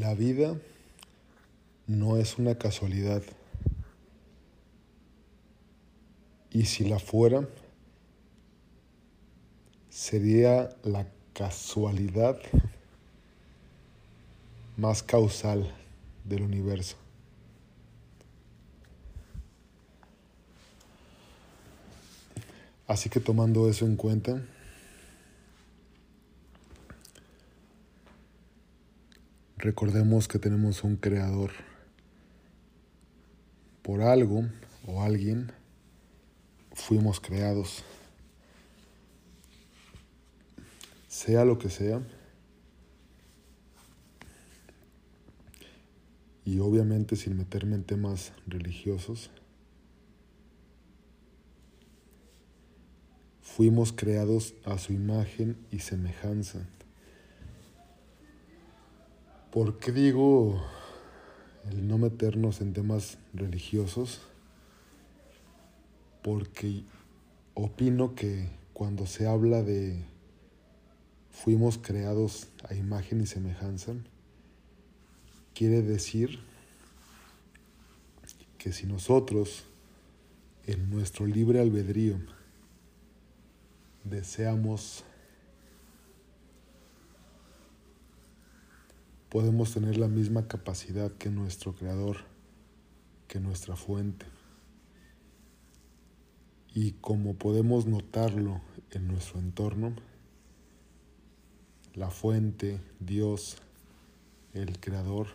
La vida no es una casualidad. Y si la fuera, sería la casualidad más causal del universo. Así que tomando eso en cuenta, recordemos que tenemos un creador. Por algo o alguien fuimos creados. Sea lo que sea. Y obviamente sin meterme en temas religiosos. Fuimos creados a su imagen y semejanza. ¿Por qué digo el no meternos en temas religiosos? Porque opino que cuando se habla de fuimos creados a imagen y semejanza, quiere decir que si nosotros en nuestro libre albedrío deseamos, podemos tener la misma capacidad que nuestro creador, que nuestra fuente. Y como podemos notarlo en nuestro entorno, la fuente, Dios, el creador,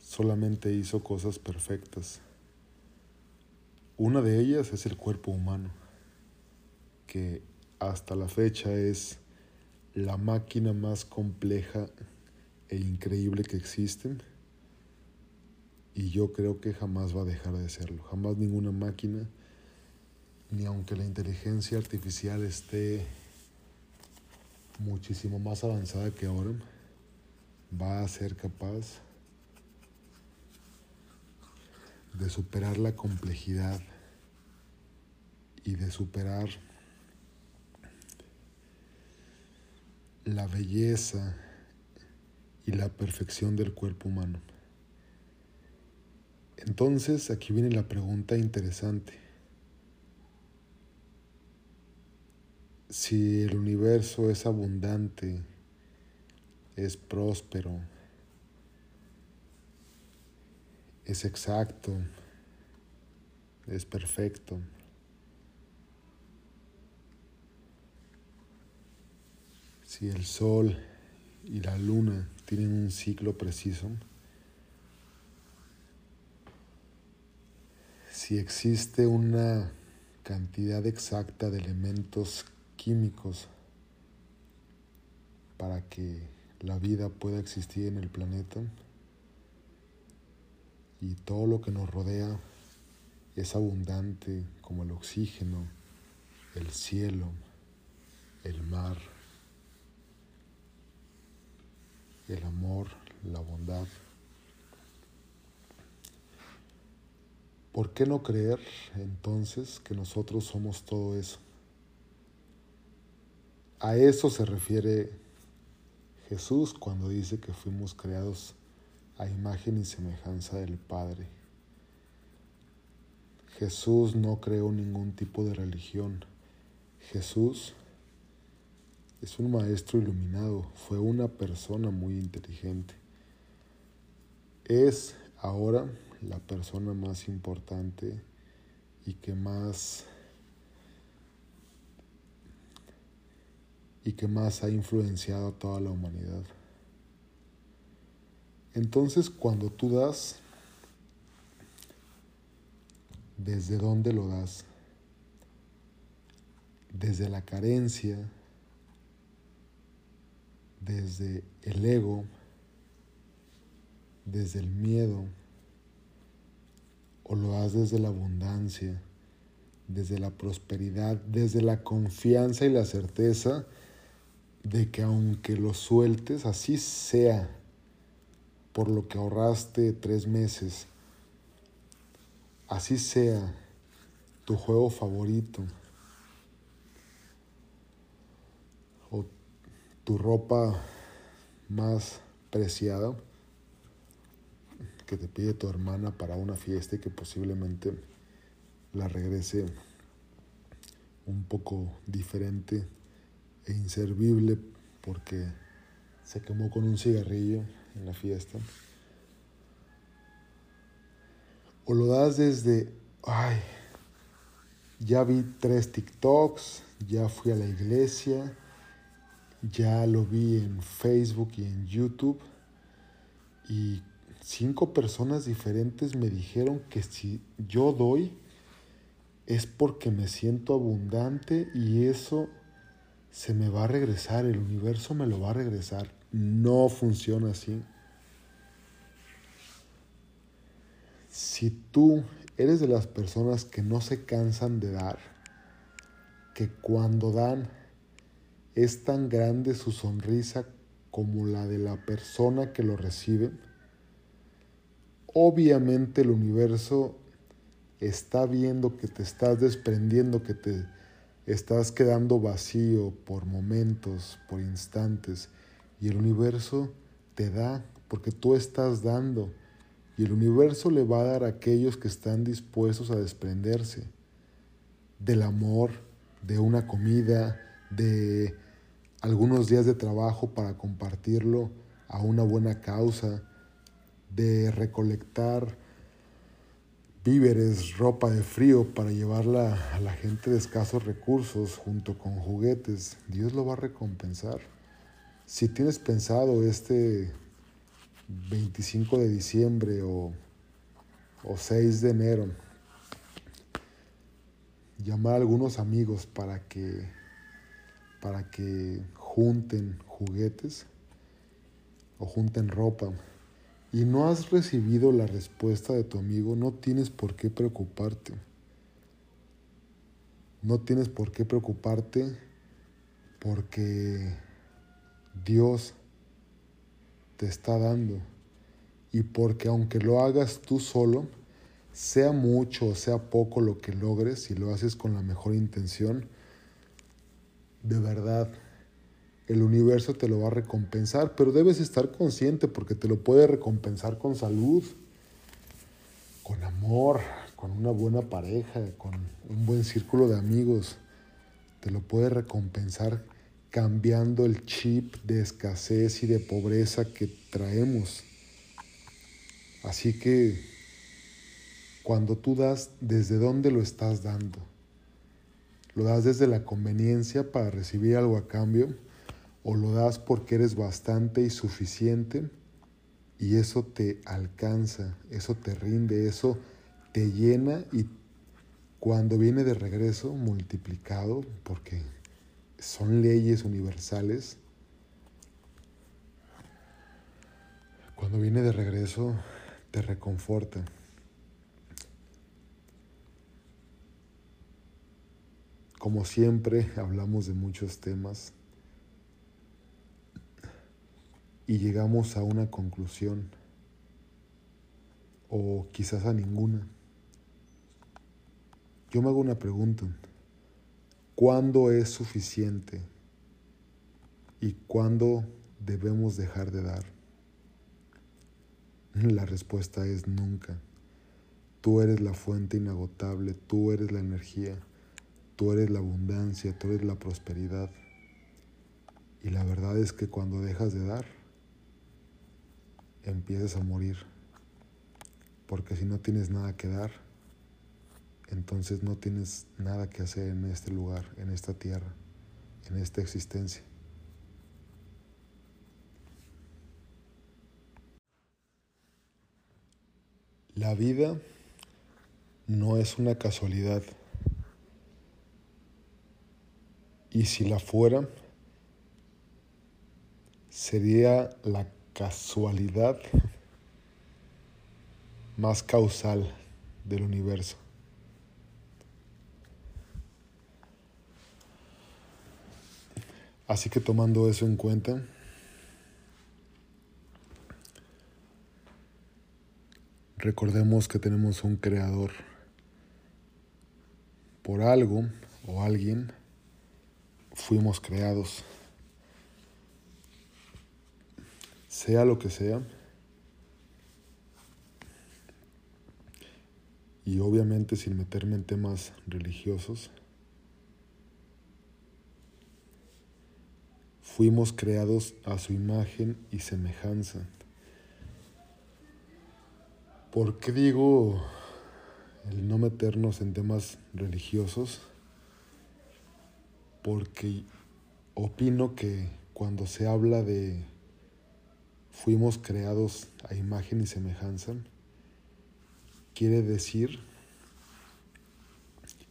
solamente hizo cosas perfectas. Una de ellas es el cuerpo humano que hasta la fecha es la máquina más compleja e increíble que existen. Y yo creo que jamás va a dejar de serlo. Jamás ninguna máquina, ni aunque la inteligencia artificial esté muchísimo más avanzada que ahora, va a ser capaz de superar la complejidad y de superar la belleza y la perfección del cuerpo humano. Entonces aquí viene la pregunta interesante. Si el universo es abundante, es próspero, es exacto, es perfecto, si el Sol y la Luna tienen un ciclo preciso, si existe una cantidad exacta de elementos químicos para que la vida pueda existir en el planeta y todo lo que nos rodea es abundante como el oxígeno, el cielo, el mar, el amor, la bondad. ¿Por qué no creer entonces que nosotros somos todo eso? A eso se refiere Jesús cuando dice que fuimos creados a imagen y semejanza del Padre. Jesús no creó ningún tipo de religión. Jesús es un maestro iluminado, fue una persona muy inteligente. Es ahora la persona más importante y que más y que más ha influenciado a toda la humanidad. Entonces, cuando tú das, ¿desde dónde lo das? Desde la carencia, desde el ego, desde el miedo, o lo das desde la abundancia, desde la prosperidad, desde la confianza y la certeza de que aunque lo sueltes, así sea por lo que ahorraste tres meses, así sea tu juego favorito, tu ropa más preciada que te pide tu hermana para una fiesta y que posiblemente la regrese un poco diferente e inservible porque se quemó con un cigarrillo en la fiesta. O lo das desde, ay, ya vi tres TikToks, ya fui a la iglesia, ya lo vi en Facebook y en YouTube y cinco personas diferentes me dijeron que si yo doy es porque me siento abundante y eso se me va a regresar, el universo me lo va a regresar. No funciona así. Si tú eres de las personas que no se cansan de dar, que cuando dan es tan grande su sonrisa como la de la persona que lo recibe, obviamente el universo está viendo que te estás desprendiendo, que te estás quedando vacío por momentos, por instantes, y el universo te da porque tú estás dando, y el universo le va a dar a aquellos que están dispuestos a desprenderse del amor, de una comida, de algunos días de trabajo para compartirlo a una buena causa, de recolectar víveres, ropa de frío para llevarla a la gente de escasos recursos junto con juguetes, Dios lo va a recompensar. Si tienes pensado este 25 de diciembre o, o 6 de enero, llamar a algunos amigos para que, para que junten juguetes o junten ropa, y no has recibido la respuesta de tu amigo, no tienes por qué preocuparte. No tienes por qué preocuparte porque Dios te está dando. Y porque aunque lo hagas tú solo, sea mucho o sea poco lo que logres, si lo haces con la mejor intención, de verdad el universo te lo va a recompensar, pero debes estar consciente porque te lo puede recompensar con salud, con amor, con una buena pareja, con un buen círculo de amigos. Te lo puede recompensar cambiando el chip de escasez y de pobreza que traemos. Así que cuando tú das, ¿desde dónde lo estás dando? ¿Lo das desde la conveniencia para recibir algo a cambio? o lo das porque eres bastante y suficiente y eso te alcanza, eso te rinde, eso te llena y cuando viene de regreso multiplicado, porque son leyes universales, cuando viene de regreso te reconforta. Como siempre hablamos de muchos temas, y llegamos a una conclusión o quizás a ninguna. Yo me hago una pregunta. ¿Cuándo es suficiente? ¿Y cuándo debemos dejar de dar? La respuesta es nunca. Tú eres la fuente inagotable, tú eres la energía, tú eres la abundancia, tú eres la prosperidad. Y la verdad es que cuando dejas de dar, empieces a morir. Porque si no tienes nada que dar, entonces no tienes nada que hacer en este lugar, en esta tierra, en esta existencia. La vida no es una casualidad. Y si la fuera, sería la casualidad más causal del universo. Así que tomando eso en cuenta, recordemos que tenemos un creador. Por algo o alguien fuimos creados. sea lo que sea, y obviamente sin meterme en temas religiosos, fuimos creados a su imagen y semejanza. ¿Por qué digo el no meternos en temas religiosos? Porque opino que cuando se habla de fuimos creados a imagen y semejanza, quiere decir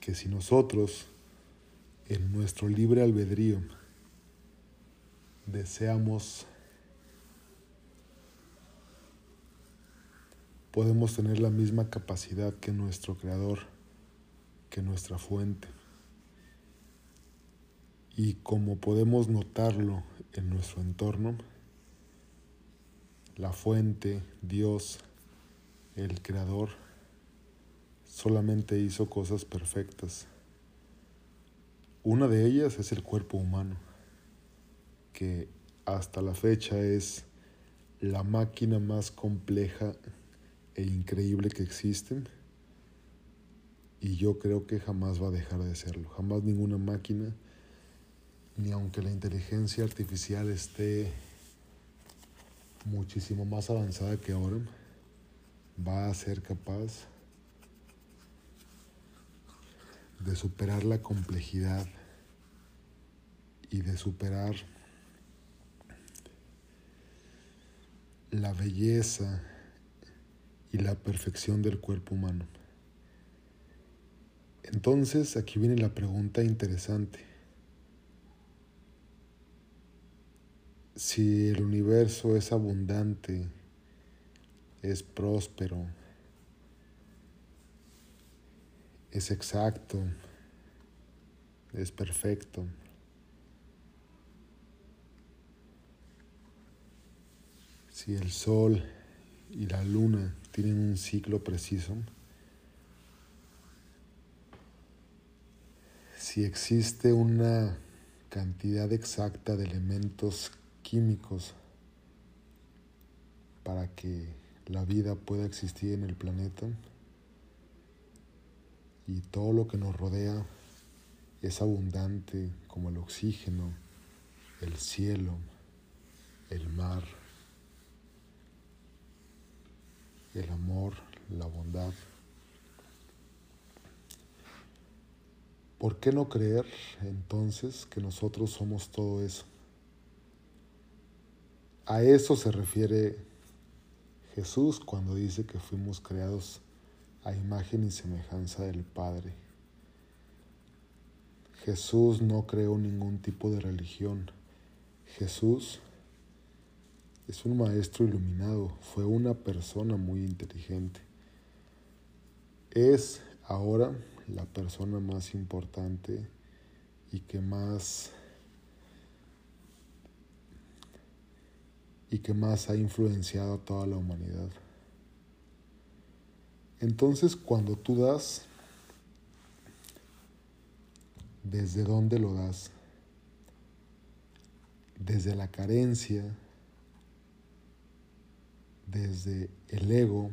que si nosotros en nuestro libre albedrío deseamos, podemos tener la misma capacidad que nuestro creador, que nuestra fuente. Y como podemos notarlo en nuestro entorno, la fuente, Dios, el creador, solamente hizo cosas perfectas. Una de ellas es el cuerpo humano, que hasta la fecha es la máquina más compleja e increíble que existen. Y yo creo que jamás va a dejar de serlo. Jamás ninguna máquina, ni aunque la inteligencia artificial esté muchísimo más avanzada que ahora, va a ser capaz de superar la complejidad y de superar la belleza y la perfección del cuerpo humano. Entonces aquí viene la pregunta interesante. Si el universo es abundante, es próspero, es exacto, es perfecto. Si el sol y la luna tienen un ciclo preciso, si existe una cantidad exacta de elementos químicos para que la vida pueda existir en el planeta, y todo lo que nos rodea es abundante como el oxígeno, el cielo, el mar, el amor, la bondad. ¿Por qué no creer entonces que nosotros somos todo eso? A eso se refiere Jesús cuando dice que fuimos creados a imagen y semejanza del Padre. Jesús no creó ningún tipo de religión. Jesús es un maestro iluminado, fue una persona muy inteligente. Es ahora la persona más importante y que más y que más ha influenciado a toda la humanidad. Entonces cuando tú das, ¿desde dónde lo das? Desde la carencia, desde el ego,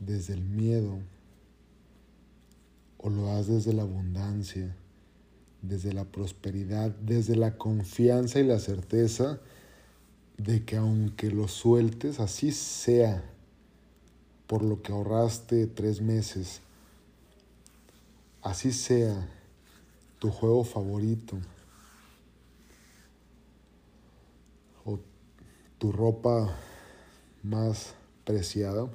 desde el miedo, o lo das desde la abundancia, desde la prosperidad, desde la confianza y la certeza de que aunque lo sueltes, así sea por lo que ahorraste tres meses, así sea tu juego favorito o tu ropa más preciada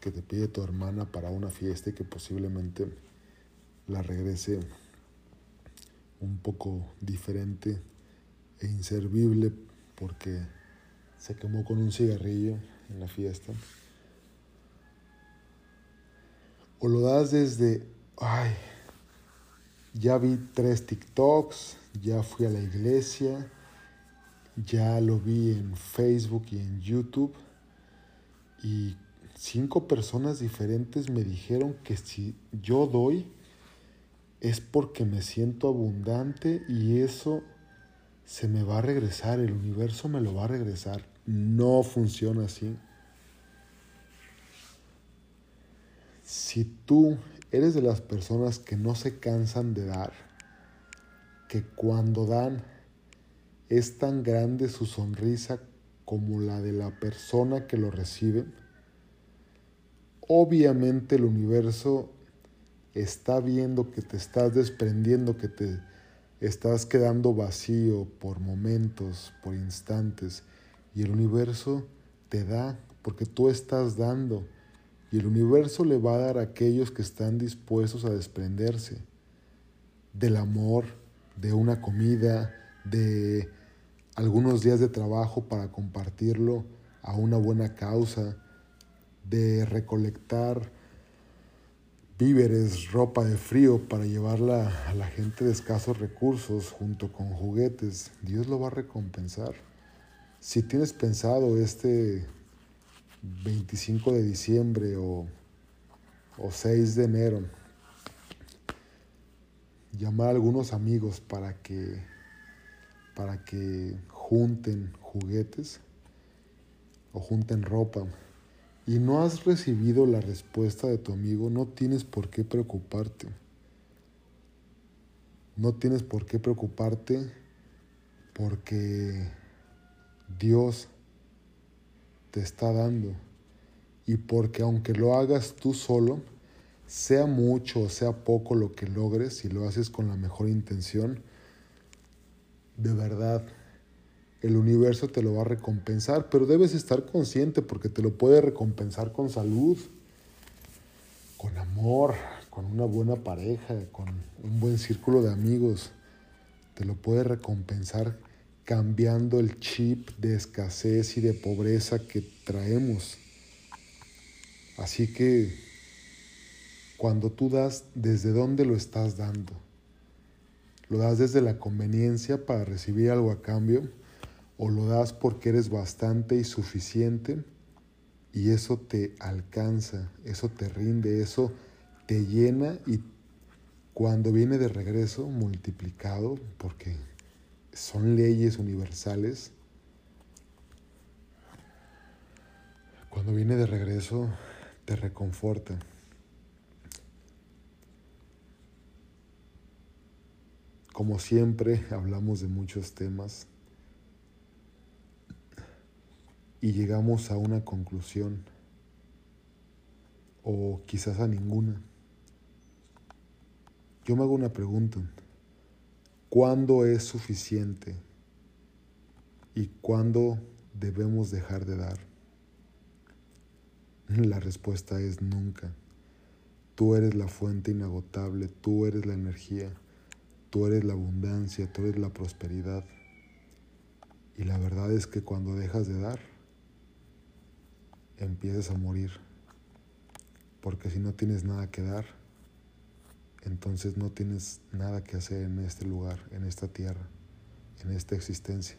que te pide tu hermana para una fiesta y que posiblemente la regrese un poco diferente e inservible porque se quemó con un cigarrillo en la fiesta. O lo das desde, ay, ya vi tres TikToks, ya fui a la iglesia, ya lo vi en Facebook y en YouTube y cinco personas diferentes me dijeron que si yo doy es porque me siento abundante y eso se me va a regresar, el universo me lo va a regresar. No funciona así. Si tú eres de las personas que no se cansan de dar, que cuando dan es tan grande su sonrisa como la de la persona que lo recibe, obviamente el universo está viendo que te estás desprendiendo, que te estás quedando vacío por momentos, por instantes, y el universo te da porque tú estás dando, y el universo le va a dar a aquellos que están dispuestos a desprenderse del amor, de una comida, de algunos días de trabajo para compartirlo a una buena causa, de recolectar víveres, ropa de frío para llevarla a la gente de escasos recursos junto con juguetes. Dios lo va a recompensar. Si tienes pensado este 25 de diciembre o, o 6 de enero, llamar a algunos amigos para que, para que junten juguetes o junten ropa y no has recibido la respuesta de tu amigo, no tienes por qué preocuparte. No tienes por qué preocuparte porque Dios te está dando. Y porque aunque lo hagas tú solo, sea mucho o sea poco lo que logres, si lo haces con la mejor intención, de verdad el universo te lo va a recompensar, pero debes estar consciente porque te lo puede recompensar con salud, con amor, con una buena pareja, con un buen círculo de amigos. Te lo puede recompensar cambiando el chip de escasez y de pobreza que traemos. Así que cuando tú das, ¿desde dónde lo estás dando? ¿Lo das desde la conveniencia para recibir algo a cambio? O lo das porque eres bastante y suficiente y eso te alcanza, eso te rinde, eso te llena y cuando viene de regreso multiplicado, porque son leyes universales, cuando viene de regreso te reconforta. Como siempre, hablamos de muchos temas y llegamos a una conclusión o quizás a ninguna. Yo me hago una pregunta. ¿Cuándo es suficiente? ¿Y cuándo debemos dejar de dar? La respuesta es nunca. Tú eres la fuente inagotable, tú eres la energía, tú eres la abundancia, tú eres la prosperidad. Y la verdad es que cuando dejas de dar, empieces a morir. Porque si no tienes nada que dar, entonces no tienes nada que hacer en este lugar, en esta tierra, en esta existencia.